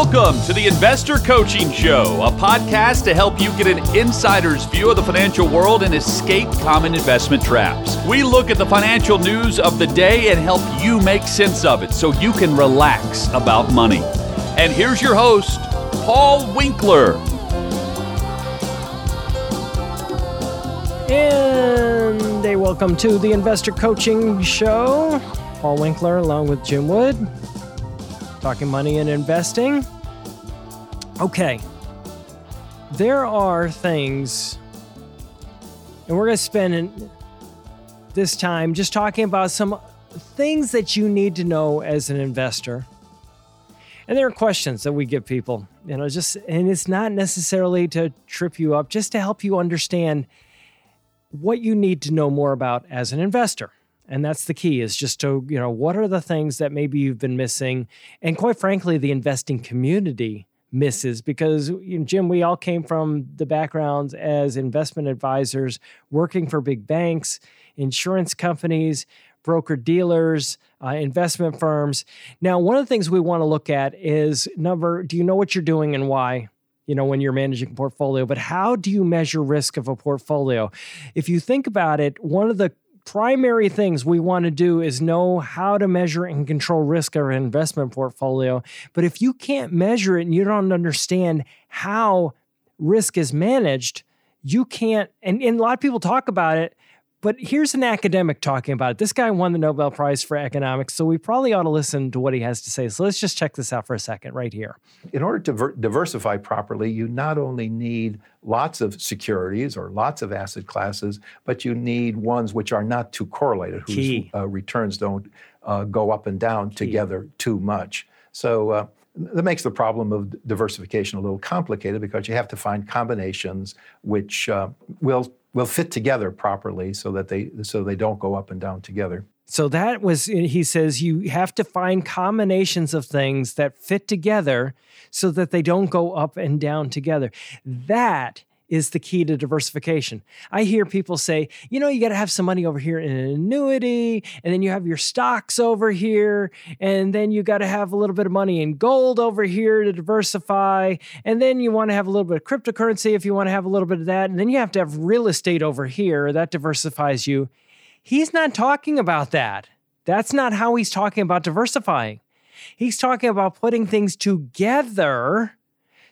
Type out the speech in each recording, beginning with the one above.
Welcome to the Investor Coaching Show, a podcast to help you get an insider's view of the financial world and escape common investment traps. We look at the financial news of the day and help you make sense of it so you can relax about money. And here's your host, Paul Winkler. And a welcome to the Investor Coaching Show. Paul Winkler along with Jim Wood talking money and investing. Okay, there are things, and we're going to spend this time just talking about some things that you need to know as an investor. And there are questions that we give people, you know, just, and it's not necessarily to trip you up, just to help you understand what you need to know more about as an investor and that's the key is just to you know what are the things that maybe you've been missing? And quite frankly the investing community misses because you know, jim we all came from the backgrounds as investment advisors working for big banks insurance companies broker dealers uh, investment firms. Now one of the things we want to look at is number do you know what you're doing and why you know when you're managing a portfolio? But how do you measure risk of a portfolio? If you think about it one of the primary things we want to do is know how to measure and control risk of our investment portfolio. But if you can't measure it and you don't understand how risk is managed, you can't. And, and a lot of people talk about it, but here's an academic talking about it. This guy won the Nobel Prize for economics, so we probably ought to listen to what he has to say. So let's just check this out for a second right here. In order to ver- diversify properly, you not only need lots of securities or lots of asset classes, but you need ones which are not too correlated, whose uh, returns don't uh, go up and down Key. together too much. So uh, that makes the problem of diversification a little complicated because you have to find combinations which uh, will will fit together properly so that they so they don't go up and down together. So that was eh, he says you have to find combinations of things that fit together so that they don't go up and down together. That is the key to diversification. I hear people say, you know, you got to have some money over here in an annuity, and then you have your stocks over here, and then you got to have a little bit of money in gold over here to diversify, and then you want to have a little bit of cryptocurrency if you want to have a little bit of that, and then you have to have real estate over here that diversifies you. He's not talking about that. That's not how he's talking about diversifying. He's talking about putting things together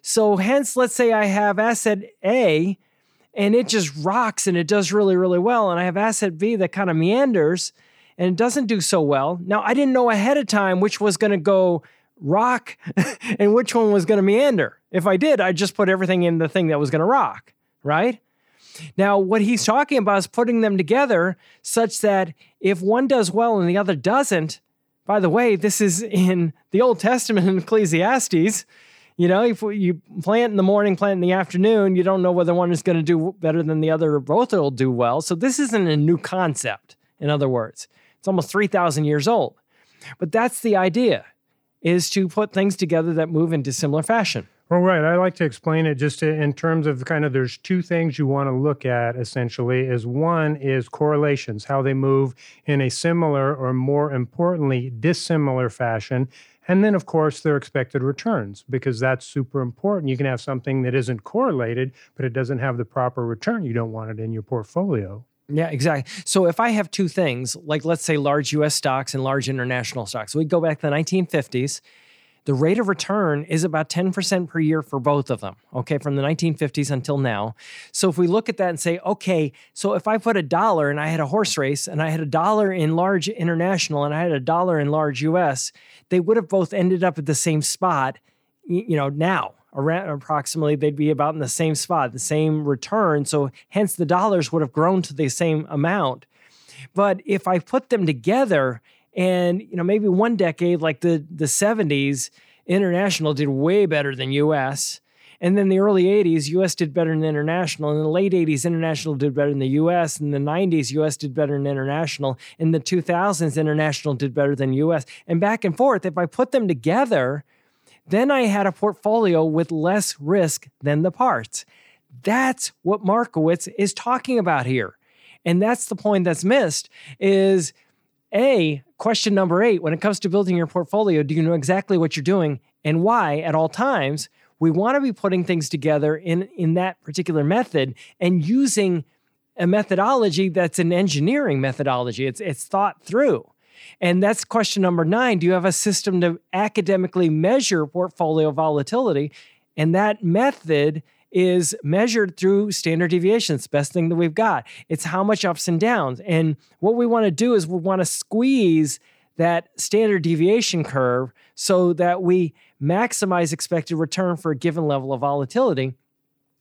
so, hence, let's say I have asset A and it just rocks and it does really, really well. And I have asset B that kind of meanders and it doesn't do so well. Now, I didn't know ahead of time which was going to go rock and which one was going to meander. If I did, I'd just put everything in the thing that was going to rock, right? Now, what he's talking about is putting them together such that if one does well and the other doesn't, by the way, this is in the Old Testament in Ecclesiastes. You know, if you plant in the morning, plant in the afternoon, you don't know whether one is going to do better than the other or both will do well. So this isn't a new concept, in other words. It's almost 3,000 years old. But that's the idea, is to put things together that move in dissimilar fashion. Well, right. I like to explain it just in terms of kind of there's two things you want to look at essentially. Is one is correlations, how they move in a similar or more importantly dissimilar fassion, and then, of course, their expected returns, because that's super important. You can have something that isn't correlated, but it doesn't have the proper return. You don't want it in your portfolio. Yeah, exactly. So if I have two things, like let's say large US stocks and large international stocks, we go back to the 1950s the rate of return is about 10% per year for both of them, okay, from the 1950s until now. So if we look at that and say, okay, so if I put a dollar and I had a horse race and I had a dollar in large international and I had a dollar in large US, they would have both ended up at the same spot, you know, now. Around approximately, they'd be about in the same spot, the same return. So, hence, the dollars would have grown to the same amount. But if I put them together and you know, maybe one decade, like the the 70s, international did way better than US. And then the early 80s, US did better than international. In the late 80s, international did better than the US. In the 90s, US did better than international. In the 2000s, international did better than US. And back and forth, if I put them together, then I had a portfolio with less risk than the parts. That's what Markowitz is talking about here. And that's the point that's missed is a question number eight when it comes to building your portfolio, do you know exactly what you're doing? And why at all times we want to be putting things together in, in that particular method and using a methodology that's an engineering methodology. It's, it's thought through. And that's question number nine. Do you have a system to academically measure portfolio volatility? And that method is measured through standard deviations, best thing that we've got. It's how much ups and downs. And what we want to do is we want to squeeze that standard deviation curve so that we maximize expected return for a given level of volatility.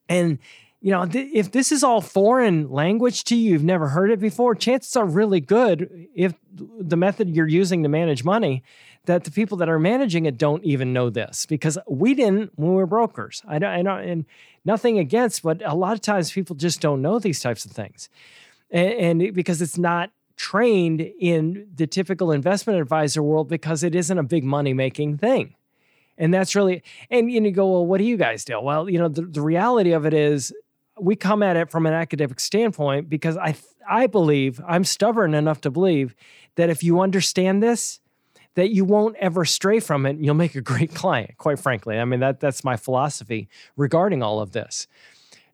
And you know, th- if this is all foreign language to you, you've never heard it before, chances are really good if the method you're using to manage money that the people that are managing it don't even know this because we didn't when we were brokers. I don't, I don't and nothing against, but a lot of times people just don't know these types of things, and, and because it's not trained in the typical investment advisor world because it isn't a big money making thing. And that's really, and you go, well, what do you guys do? Well, you know, the, the reality of it is we come at it from an academic standpoint because I, I believe, I'm stubborn enough to believe that if you understand this, that you won't ever stray from it. You'll make a great client, quite frankly. I mean, that, that's my philosophy regarding all of this.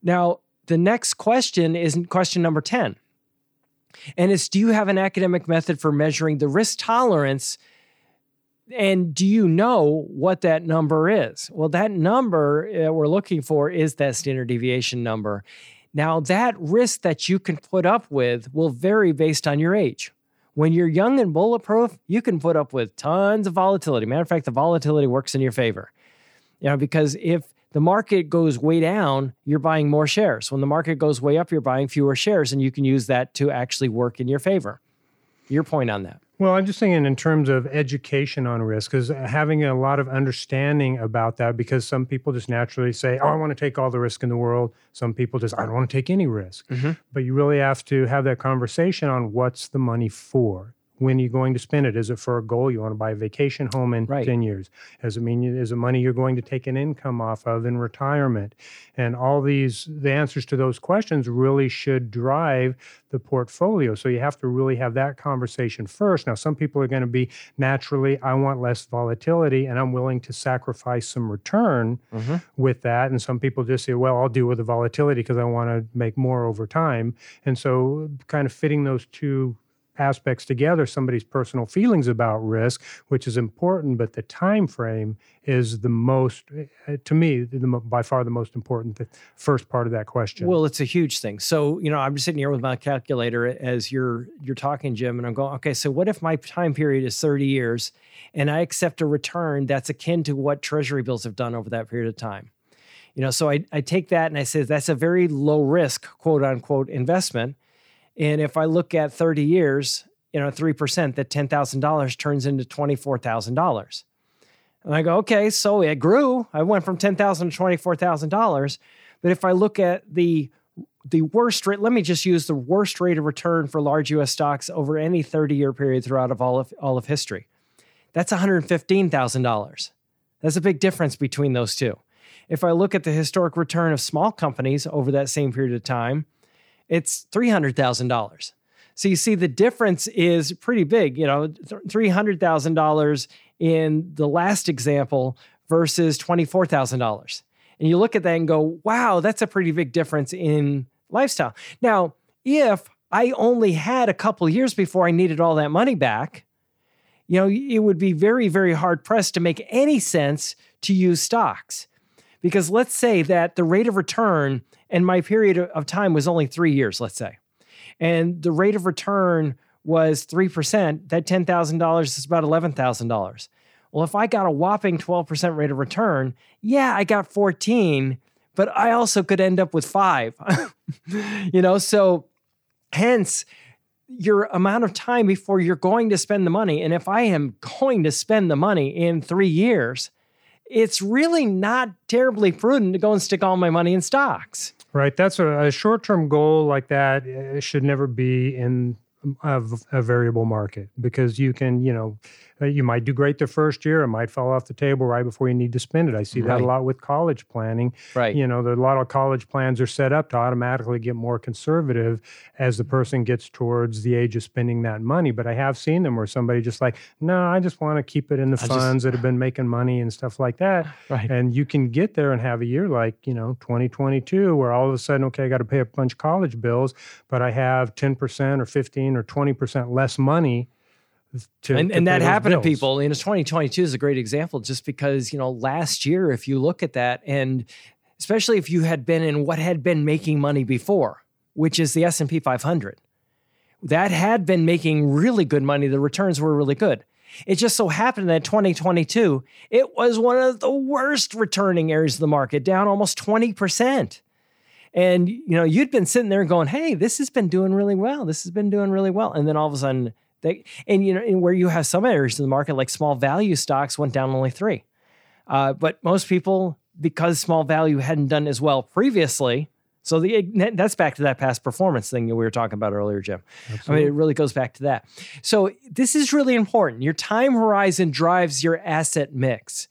Now, the next question is question number 10. And it's do you have an academic method for measuring the risk tolerance? And do you know what that number is? Well, that number uh, we're looking for is that standard deviation number. Now, that risk that you can put up with will vary based on your age. When you're young and bulletproof, you can put up with tons of volatility. Matter of fact, the volatility works in your favor. You know, because if the market goes way down, you're buying more shares. When the market goes way up, you're buying fewer shares, and you can use that to actually work in your favor. Your point on that. Well, I'm just thinking in terms of education on risk, because having a lot of understanding about that, because some people just naturally say, Oh, I want to take all the risk in the world. Some people just, I don't want to take any risk. Mm-hmm. But you really have to have that conversation on what's the money for when you're going to spend it? Is it for a goal? You want to buy a vacation home in right. 10 years? Does it mean is it money you're going to take an income off of in retirement? And all these, the answers to those questions really should drive the portfolio. So you have to really have that conversation first. Now, some people are going to be naturally, I want less volatility and I'm willing to sacrifice some return mm-hmm. with that. And some people just say, well, I'll deal with the volatility because I want to make more over time. And so, kind of fitting those two aspects together somebody's personal feelings about risk which is important but the time frame is the most uh, to me the, by far the most important the first part of that question. Well it's a huge thing. So you know i'm just sitting here with my calculator as you're you're talking jim and i'm going okay so what if my time period is 30 years and i accept a return that's akin to what treasury bills have done over that period of time? You know so i, I take that and i say that's a very low risk quote unquote investment and if I look at 30 years, you know, 3%, that $10,000 turns into $24,000. And I go, okay, so it grew. I went from 10,000 to $24,000. But if I look at the the worst rate, let me just use the worst rate of return for large US stocks over any 30 year period throughout of all of all of history. That's $115,000. That's a big difference between those two. If I look at the historic return of small companies over that same period of time, it's $300,000. So you see, the difference is pretty big. You know, $300,000 in the last example versus $24,000. And you look at that and go, wow, that's a pretty big difference in lifestyle. Now, if I only had a couple years before I needed all that money back, you know, it would be very, very hard pressed to make any sense to use stocks. Because let's say that the rate of return and my period of time was only three years, let's say, and the rate of return was 3%, that $10,000 is about $11,000. Well, if I got a whopping 12% rate of return, yeah, I got 14, but I also could end up with five. you know, so hence your amount of time before you're going to spend the money. And if I am going to spend the money in three years, it's really not terribly prudent to go and stick all my money in stocks. Right. That's a, a short term goal like that eh, should never be in um, of a variable market because you can, you know, Uh, you might do great the first year, it might fall off the table right before you need to spend it. I see that a lot with college planning. Right. You know, a lot of college plans are set up to automatically get more conservative as the person gets towards the age of spending that money. But I have seen them where somebody just like, no, I just want to keep it in the I funds just, that have been making money and stuff like that. Right. And you can get there and have a year like, you know, 2022 where all of a sudden, okay, I got to pay a bunch of college bills, but I have 10% or 15 or 20% less money to, and, to and that happened bills. to people. And 2022 is a great example just because, you know, last year, if you look at that, and especially if you had been in what had been making money before, which is the S&P 500, that had been making really good money. The returns were really good. It just so happened that 2022, it was one of the worst returning areas of the market, down almost 20%. And you know, you'd been sitting there going, "Hey, this has been doing really well. This has been doing really well." And then all of a sudden, they, and you know, and where you have some areas of the market like small value stocks went down only three. Uh, but most people, because small value hadn't done as well previously, so the that's back to that past performance thing that we were talking about earlier, Jim. Absolutely. I mean, it really goes back to that. So this is really important. Your time horizon drives your asset mix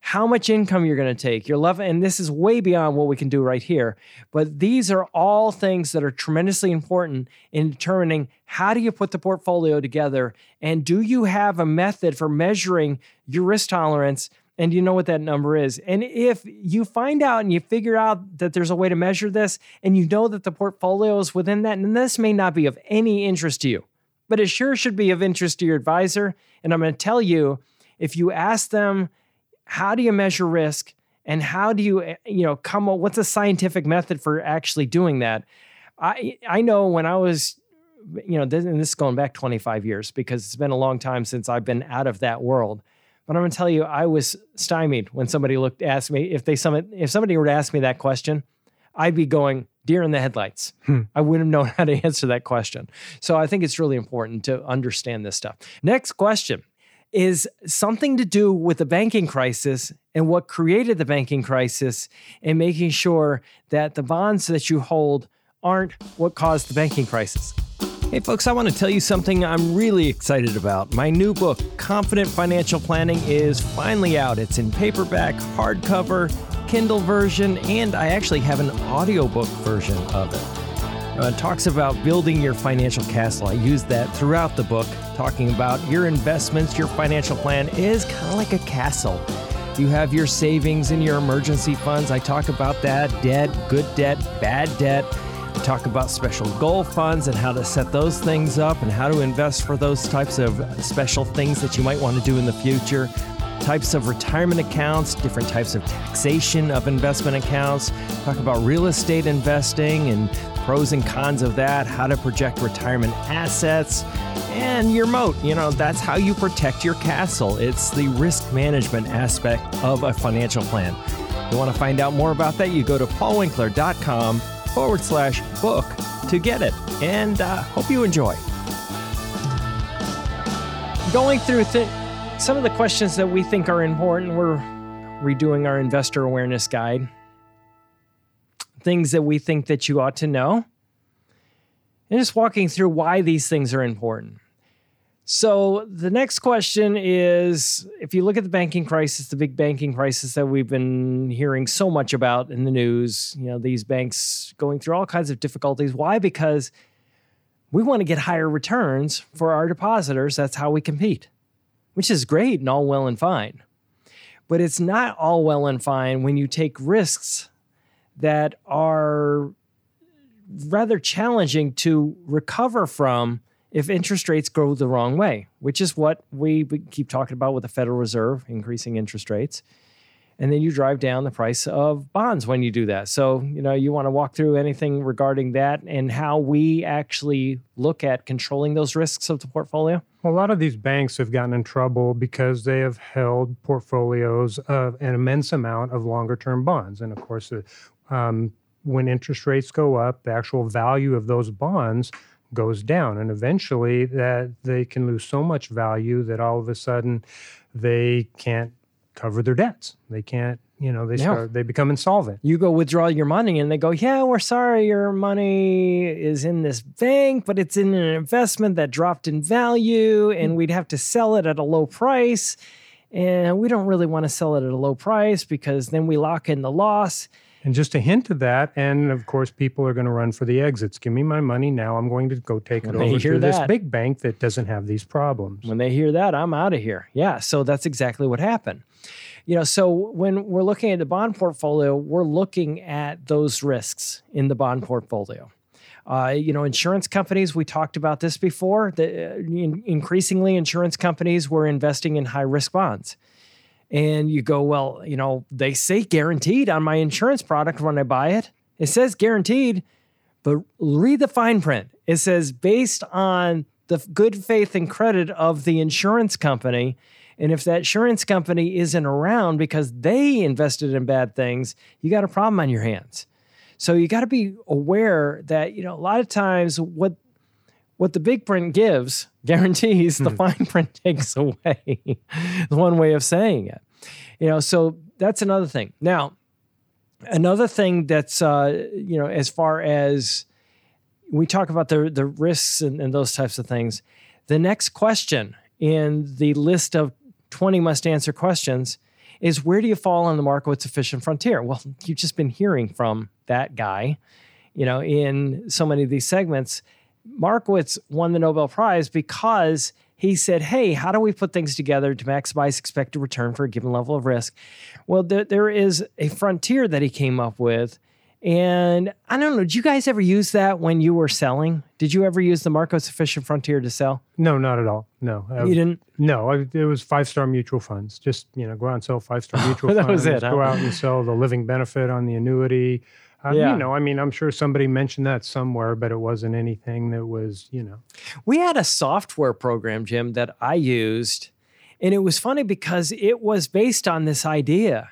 how much income you're going to take, your level, and this is way beyond what we can do right here. But these are all things that are tremendously important in determining how do you put the portfolio together and do you have a method for measuring your risk tolerance and you know what that number is. And if you find out and you figure out that there's a way to measure this and you know that the portfolio is within that, and this may not be of any interest to you, but it sure should be of interest to your advisor. And I'm going to tell you if you ask them, how do you measure risk? And how do you eh, you know come up what's a scientific method for actually doing that? I i know when i was you know this, and this is going back 25 years because it's been a long time since i've been out of that world. But i'm going to tell you i was stymied when somebody looked asked me if they if somebody were to ask me that question i'd be going deer in the headlights. Hmm. i wouldn't have known how to answer that question. So i think it's really important to understand this stuff. Next question is something to do with the banking crisis and what created the banking crisis and making sure that the bonds that you hold aren't what caused the banking crisis. Hey, folks, I want to tell you something I'm really excited about. My new book, Confident Financial Planning, is finally out. It's in paperback, hardcover, Kindle version, and I actually have an audiobook version of it. Uh, talks about building your financial castle. I use that throughout the book, talking about your investments, your financial plan is kind of like a castle. You have your savings and your emergency funds. I talk about that debt, good debt, bad debt. I talk about special goal funds and how to set those things up and how to invest for those types of special things that you might want to do in the future types of retirement accounts, different types of taxation of investment accounts, talk about real estate investing and pros and cons of that, how to project retirement assets, and your moat. You know, that's how you protect your castle. It's the risk management aspect of a financial plan. If you want to find out more about that, you go to paulwinkler.com forward slash book to get it. And uh, hope you enjoy. Going through th- some of the questions that we think are important, we're redoing our investor awareness guide things that we think that you ought to know, and just walking through why these things are important. So, the next question is if you look at the banking crisis, the big banking crisis that we've been hearing so much about in the news, you know, these banks going through all kinds of difficulties. Why? Because we want to get higher returns for our depositors. That's how we compete, which is great and all well and fine. But it's not all well and fine when you take risks that are rather challenging to recover from if interest rates go the wrong way, which is what we keep talking about with the Federal Reserve increasing interest rates. And then you drive down the price of bonds when you do that. So, you know, you want to walk through anything regarding that and how we actually look at controlling those risks of the portfolio? Well, a lot of these banks have gotten in trouble because they have held portfolios of an immense amount of longer term bonds. And of course, um, when interest rates go up, the actual value of those bonds goes down, and eventually that they can lose so much value that all of a sudden they can't cover their debts. They can't you know they start they become insolvent. You go withdraw your money and they go yeah we're sorry your money is in this bank but it's in an investment that dropped in value and we'd have to sell it at a low price. And we don't really want to sell it at a low price because then we lock in the loss and just a hint of that, and of course, people are going to run for the exits. Give me my money now. I'm going to go take when it over to that, this big bank that doesn't have these problems. When they hear that, I'm out of here. Yeah, so that's exactly what happened. You know, so when we're looking at the bond portfolio, we're looking at those risks in the bond portfolio. Uh, you know, insurance companies, we talked about this before. The, uh, increasingly, insurance companies were investing in high risk bonds and you go, well, you know, they say guaranteed on my insurance product when I buy it. It says guaranteed, but read the fine print. It says based on the good faith and credit of the insurance company. And if that insurance company isn't around because they invested in bad things, you got a problem on your hands. So you got to be aware that, you know, a lot of times what what the big print gives guarantees the hmm. fine print takes away. one way of saying it. You know, so that's another thing. Now, another thing that's uh, you know, as far as we talk about the the risks and, and those types of things, the next question in the list of 20 must answer questions is where do you fall on the Markowitz efficient frontier? Well, you've just been hearing from that guy, you know, in so many of these segments Markowitz won the Nobel Prize because he said, Hey, how do we put things together to maximize expected return for a given level of risk? Well, there, there is a frontier that he came up with. And I don't know, did you guys ever use that when you were selling? Did you ever use the Markowitz efficient frontier to sell? No, not at all. No. I, you didn't? No, I, it was five star mutual funds. Just, you know, go out and sell five star mutual that funds. That was it. Huh? Go out and sell the living benefit on the annuity uh, yeah. You know, I mean, I'm sure somebody mentioned that somewhere, but it wasn't anything that was, you know. We had a software program, Jim, that I used, and it was funny because it was based on this idea.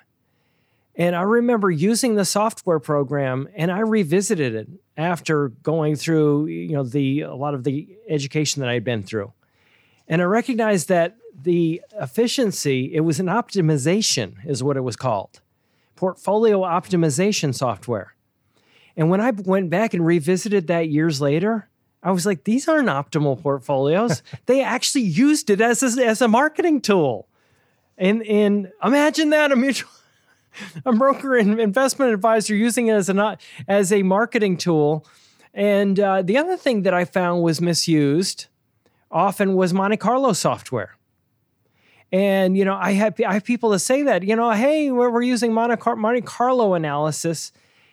And I remember using the software program, and I revisited it after going through, you know, the a lot of the education that I had been through, and I recognized that the efficiency it was an optimization, is what it was called, portfolio optimization software. And when I went back and revisited that years later, I was like, these aren't optimal portfolios. they actually used it as a, as a marketing tool. And, and imagine that a mutual, a broker and investment advisor using it as a, as a marketing tool. And uh, the other thing that I found was misused often was Monte Carlo software. And you know, I have I have people that say that you know, hey, we're, we're using Monte, Car- Monte Carlo analysis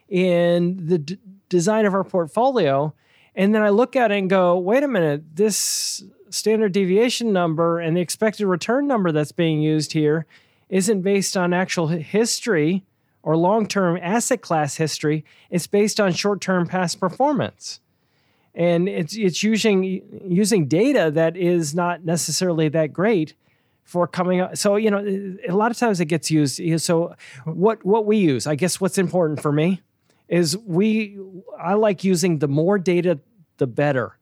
in the d- design of our portfolio. And then I look at it and go, wait a minute, this standard deviation number and the expected return number that's being used here isn't based on actual history or long term asset class history. It's based on short term past performance. And it's, it's using, using data that is not necessarily that great for coming up. So, you know, a lot of times it gets used. So, what, what we use, I guess what's important for me is we I like using the more data the better.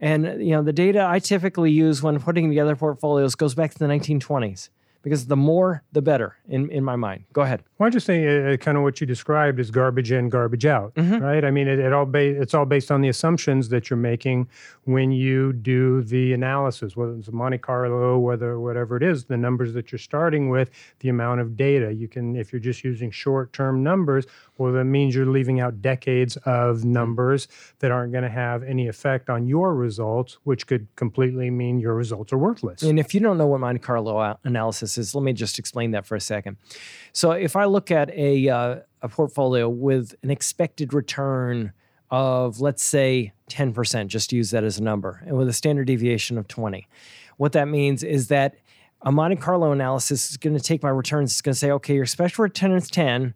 And you know, the data I typically use when putting together portfolios goes back to the 1920s because the more the better in, in my mind. Go ahead. Well, I just say uh, kind of what you described is garbage in, garbage out, mm-hmm. right? I mean, it, it all ba- it's all based on the assumptions that you're making when you do the analysis, whether it's Monte Carlo, whether whatever it is, the numbers that you're starting with, the amount of data you can. If you're just using short-term numbers, well, that means you're leaving out decades of mm-hmm. numbers that aren't going to have any effect on your results, which could completely mean your results are worthless. And if you don't know what Monte Carlo analysis let me just explain that for a second. So, if I look at a uh, a portfolio with an expected return of let's say 10%, just use that as a number, and with a standard deviation of 20, what that means is that a Monte Carlo analysis is going to take my returns. It's going to say, okay, your special return is 10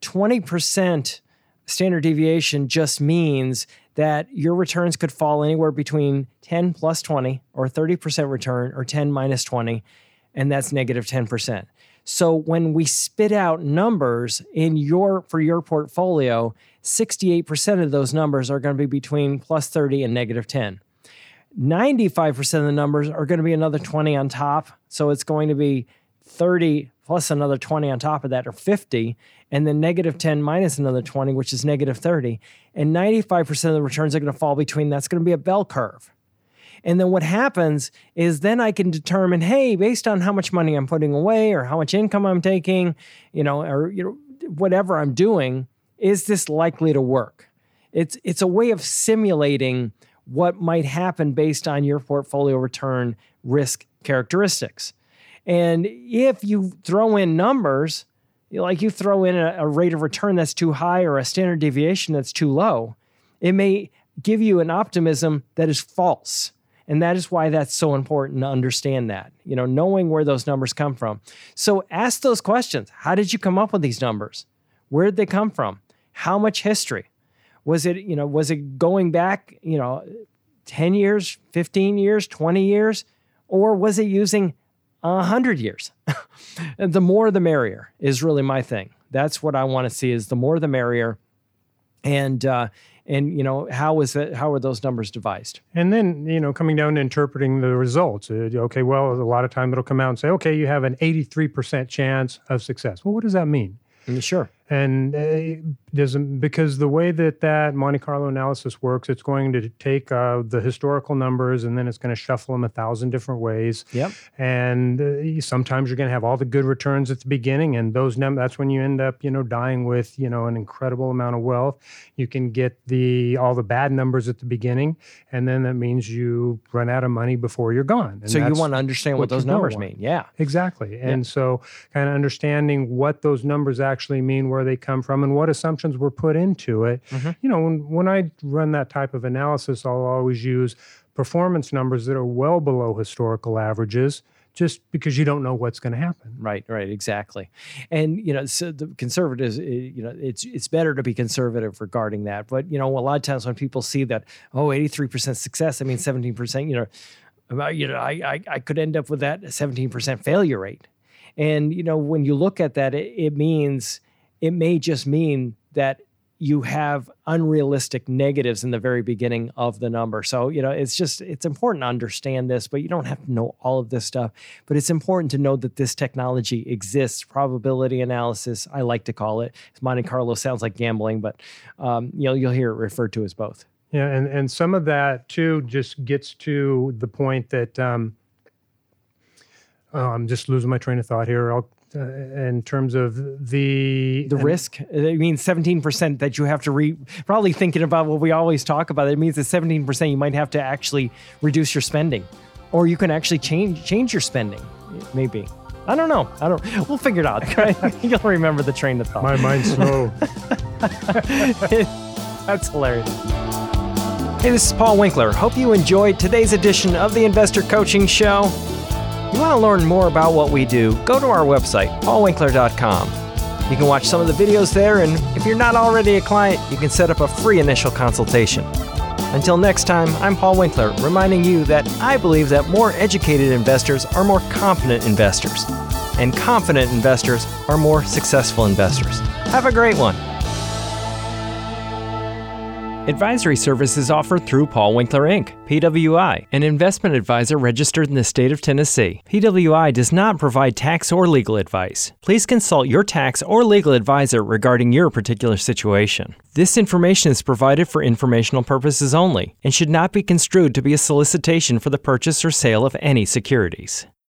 20% standard deviation just means that your returns could fall anywhere between 10 plus 20 or 30% return or 10 minus 20 and that's negative 10%. So when we spit out numbers in your for your portfolio, 68% of those numbers are going to be between plus 30 and negative 10. 95% of the numbers are going to be another 20 on top, so it's going to be 30 plus another 20 on top of that, or 50, and then negative 10 minus another 20, which is negative 30. And 95% of the returns are going to fall between that's going to be a bell curve. And then what happens is then I can determine, hey, based on how much money I'm putting away or how much income I'm taking, you know, or you know, whatever I'm doing, is this likely to work? It's it's a way of simulating what might happen based on your portfolio return risk characteristics. And if you throw in numbers, like you throw in a, a, rate of return that's too high or a standard deviation that's too low, it may give you an optimism that is false. And that is why that's so important to understand that, you know, knowing where those numbers come from. So ask those questions. How did you come up with these numbers? Where did they come from? How much history? Was it, you know, was it going back, you know, 10 years, 15 years, 20 years? Or was it using 100 years? the more the merrier is really my thing. That's what I want to see is the more the merrier. And uh, and you know how is that how are those numbers devised? And then you know coming down to interpreting the results uh, okay well a lot of time it'll come out and say okay you have an 83% chance of success. Well what does that mean? Mm, sure and uh, doesn't because the way that that Monte Carlo analysis works, it's going to take uh, the historical numbers and then it's going to shuffle them a thousand different ways. Yep. And uh, sometimes you're going to have all the good returns at the beginning, and those num- that's when you end up, you know, dying with you know an incredible amount of wealth. You can get the all the bad numbers at the beginning, and then that means you run out of money before you're gone. And so you want to understand what, what those numbers mean. Yeah. Exactly. And so kind of understanding what those numbers actually mean where they come from and what assumptions were put into it. Mm-hmm. You know, when, when I run that type of analysis, I'll always use performance numbers that are well below historical averages just because you don't know what's going to happen. Right, right, exactly. And you know, so the conservatives, eh, you know, it's it's better to be conservative regarding that. But you know, a lot of times when people see that, oh, 83% success, I mean 17%, you know, you know, I, I I could end up with that 17% failure rate. And you know, when you look at that, it, it means it may just mean that you have unrealistic negatives in the very beginning of the number. So, you know, it's just it's important to understand this, but you don't have to know all of this stuff. But it's important to know that this technology exists. Probability analysis, I like to call it. Monte Carlo sounds like gambling, but um, you'll you'll hear it referred to as both. Yeah, and and some of that too just gets to the point that um, oh, I'm just losing my train of thought here. I'll uh, in terms of the the risk. It means seventeen percent that you have to re. Probably thinking about what we always talk about. It means that seventeen percent you might have to actually reduce your spending, or you can actually change change your spending. Maybe. I don't know. I don't. We'll figure it out. You'll remember the train of thought. My mind's slow. That's hilarious. Hey, this is Paul Winkler. Hope you enjoyed today's edition of the Investor Coaching Show. You want to learn more about what we do, go to our website, paulwinkler.com. You can watch some of the videos there, and if you're not already a client, you can set up a free initial consultation. Until next time, I'm Paul Winkler, reminding you that I believe that more educated investors are more confident investors, and confident investors are more successful investors. Have a great one. Advisory services offered through Paul Winkler Inc., PWI, an investment advisor registered in the state of Tennessee. PWI does not provide tax or legal advice. Please consult your tax or legal advisor regarding your particular situation. This information is provided for informational purposes only and should not be construed to be a solicitation for the purchase or sale of any securities.